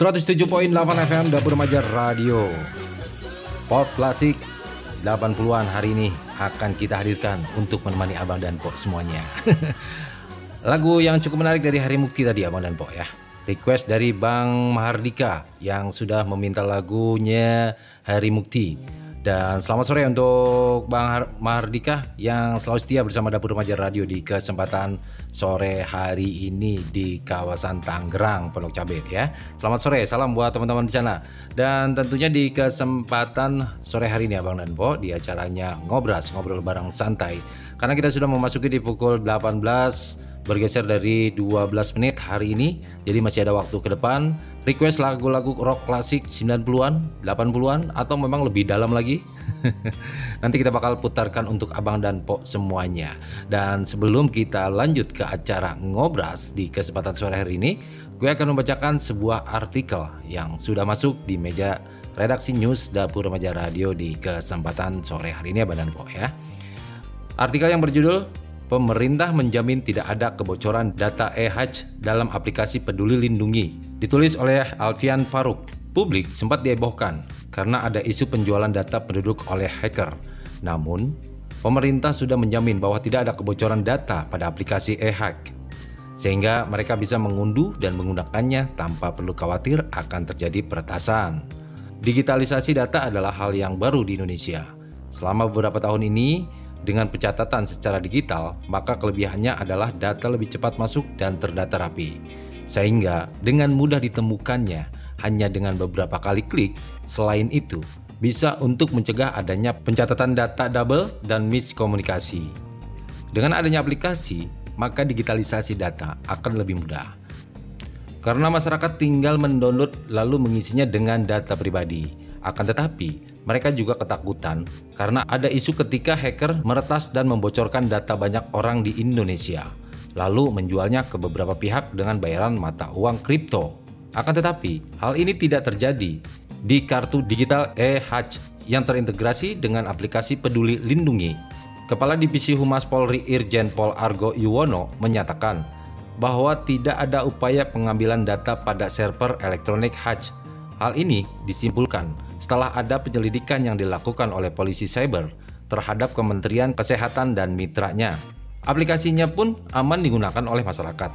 107.8 FM Dapur Remaja Radio. Pop klasik 80-an hari ini akan kita hadirkan untuk menemani Abang dan Pok semuanya. Lagu yang cukup menarik dari Hari Mukti tadi Abang dan Pok ya. Request dari Bang Mahardika yang sudah meminta lagunya Hari Mukti dan selamat sore untuk Bang Mardika yang selalu setia bersama Dapur Remaja Radio di kesempatan sore hari ini di kawasan Tangerang, Pondok Cabe ya. Selamat sore, salam buat teman-teman di sana. Dan tentunya di kesempatan sore hari ini Abang dan Po di acaranya Ngobras, ngobrol bareng santai. Karena kita sudah memasuki di pukul 18 bergeser dari 12 menit hari ini. Jadi masih ada waktu ke depan request lagu-lagu rock klasik 90-an, 80-an atau memang lebih dalam lagi. Nanti kita bakal putarkan untuk Abang dan Pok semuanya. Dan sebelum kita lanjut ke acara ngobras di kesempatan sore hari ini, gue akan membacakan sebuah artikel yang sudah masuk di meja redaksi news Dapur Remaja Radio di kesempatan sore hari ini Abang dan Pok ya. Artikel yang berjudul pemerintah menjamin tidak ada kebocoran data e-Hajj dalam aplikasi Peduli Lindungi. Ditulis oleh Alfian Faruk. Publik sempat diebohkan karena ada isu penjualan data penduduk oleh hacker. Namun, pemerintah sudah menjamin bahwa tidak ada kebocoran data pada aplikasi e-Hajj sehingga mereka bisa mengunduh dan menggunakannya tanpa perlu khawatir akan terjadi peretasan. Digitalisasi data adalah hal yang baru di Indonesia. Selama beberapa tahun ini, dengan pencatatan secara digital, maka kelebihannya adalah data lebih cepat masuk dan terdata rapi. Sehingga dengan mudah ditemukannya hanya dengan beberapa kali klik, selain itu bisa untuk mencegah adanya pencatatan data double dan miskomunikasi. Dengan adanya aplikasi, maka digitalisasi data akan lebih mudah. Karena masyarakat tinggal mendownload lalu mengisinya dengan data pribadi. Akan tetapi, mereka juga ketakutan karena ada isu ketika hacker meretas dan membocorkan data banyak orang di Indonesia, lalu menjualnya ke beberapa pihak dengan bayaran mata uang kripto. Akan tetapi, hal ini tidak terjadi di kartu digital e-Hajj yang terintegrasi dengan aplikasi Peduli Lindungi. Kepala Divisi Humas Polri Irjen Pol Argo Yuwono menyatakan bahwa tidak ada upaya pengambilan data pada server elektronik Hajj. Hal ini disimpulkan setelah ada penyelidikan yang dilakukan oleh polisi cyber terhadap Kementerian Kesehatan dan mitranya. Aplikasinya pun aman digunakan oleh masyarakat.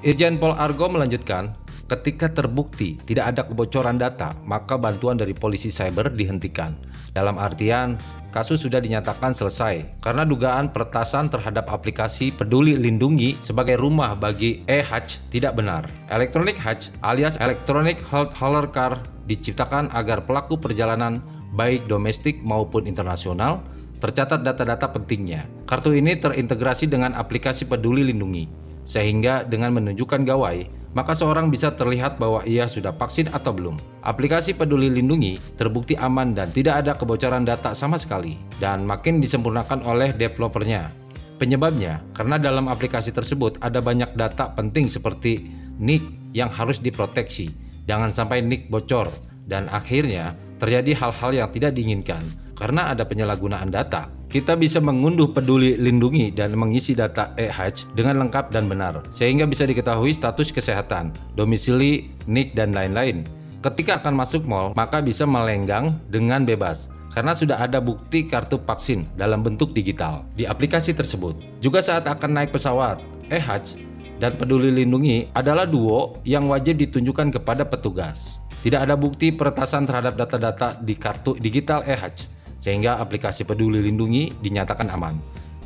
Irjen Pol Argo melanjutkan, ketika terbukti tidak ada kebocoran data, maka bantuan dari polisi cyber dihentikan. Dalam artian, kasus sudah dinyatakan selesai karena dugaan peretasan terhadap aplikasi Peduli Lindungi sebagai rumah bagi e-Hajj tidak benar. Electronic Hajj alias Electronic Health Hauler Car diciptakan agar pelaku perjalanan baik domestik maupun internasional tercatat data-data pentingnya. Kartu ini terintegrasi dengan aplikasi Peduli Lindungi sehingga dengan menunjukkan gawai, maka seorang bisa terlihat bahwa ia sudah vaksin atau belum. Aplikasi Peduli Lindungi terbukti aman dan tidak ada kebocoran data sama sekali dan makin disempurnakan oleh developernya. Penyebabnya karena dalam aplikasi tersebut ada banyak data penting seperti NIK yang harus diproteksi. Jangan sampai NIK bocor dan akhirnya terjadi hal-hal yang tidak diinginkan karena ada penyalahgunaan data kita bisa mengunduh peduli lindungi dan mengisi data e-Hajj dengan lengkap dan benar, sehingga bisa diketahui status kesehatan, domisili, NIK, dan lain-lain. Ketika akan masuk mall, maka bisa melenggang dengan bebas, karena sudah ada bukti kartu vaksin dalam bentuk digital di aplikasi tersebut. Juga saat akan naik pesawat, e-Hajj dan peduli lindungi adalah duo yang wajib ditunjukkan kepada petugas. Tidak ada bukti peretasan terhadap data-data di kartu digital e-Hajj sehingga aplikasi Peduli Lindungi dinyatakan aman.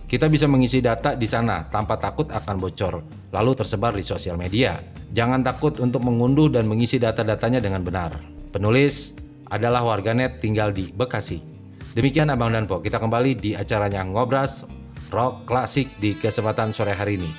Kita bisa mengisi data di sana tanpa takut akan bocor, lalu tersebar di sosial media. Jangan takut untuk mengunduh dan mengisi data-datanya dengan benar. Penulis adalah warganet tinggal di Bekasi. Demikian Abang dan Po, kita kembali di acaranya Ngobras Rock Klasik di kesempatan sore hari ini.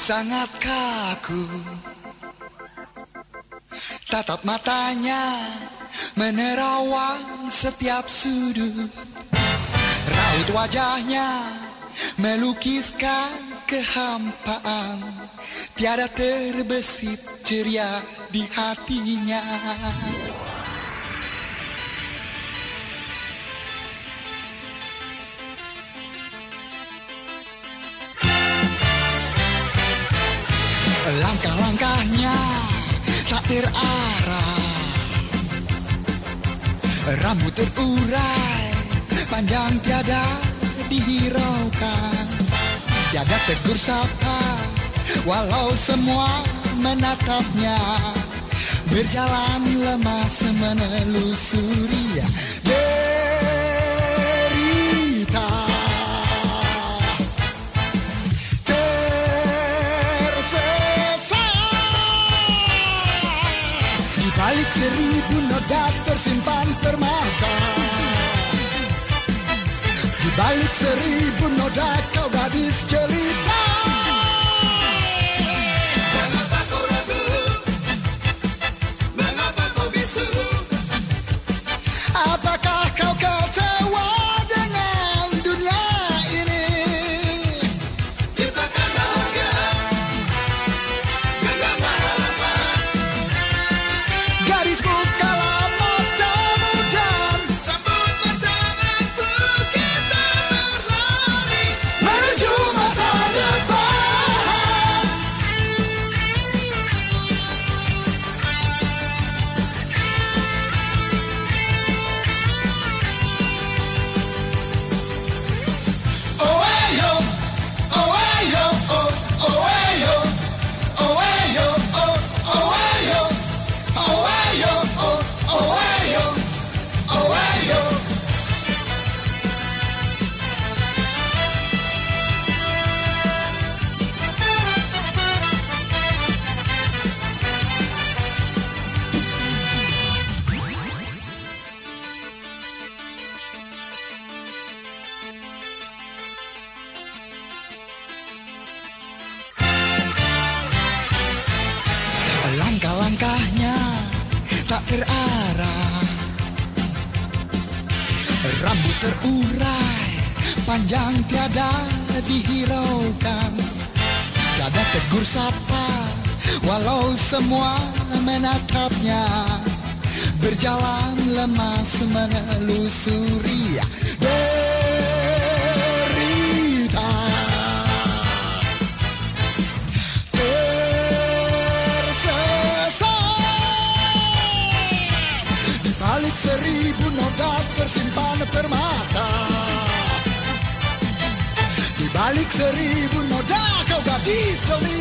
Sangat kaku. Tatap matanya menerawang setiap sudut. Raut wajahnya melukiskan kehampaan. Tiada terbesit ceria di hatinya Langkah-langkahnya tak terarah. Rambut terurai Panjang tiada dihiraukan. Tiada tegur sapa Walau semua menatapnya. Berjalan lemas menelusuri noda tersimpan permata Di balik seribu noda kau gadis terurai Panjang tiada dihiraukan. Tiada tegur sapa Walau semua menatapnya. Berjalan lemas menelusuri Di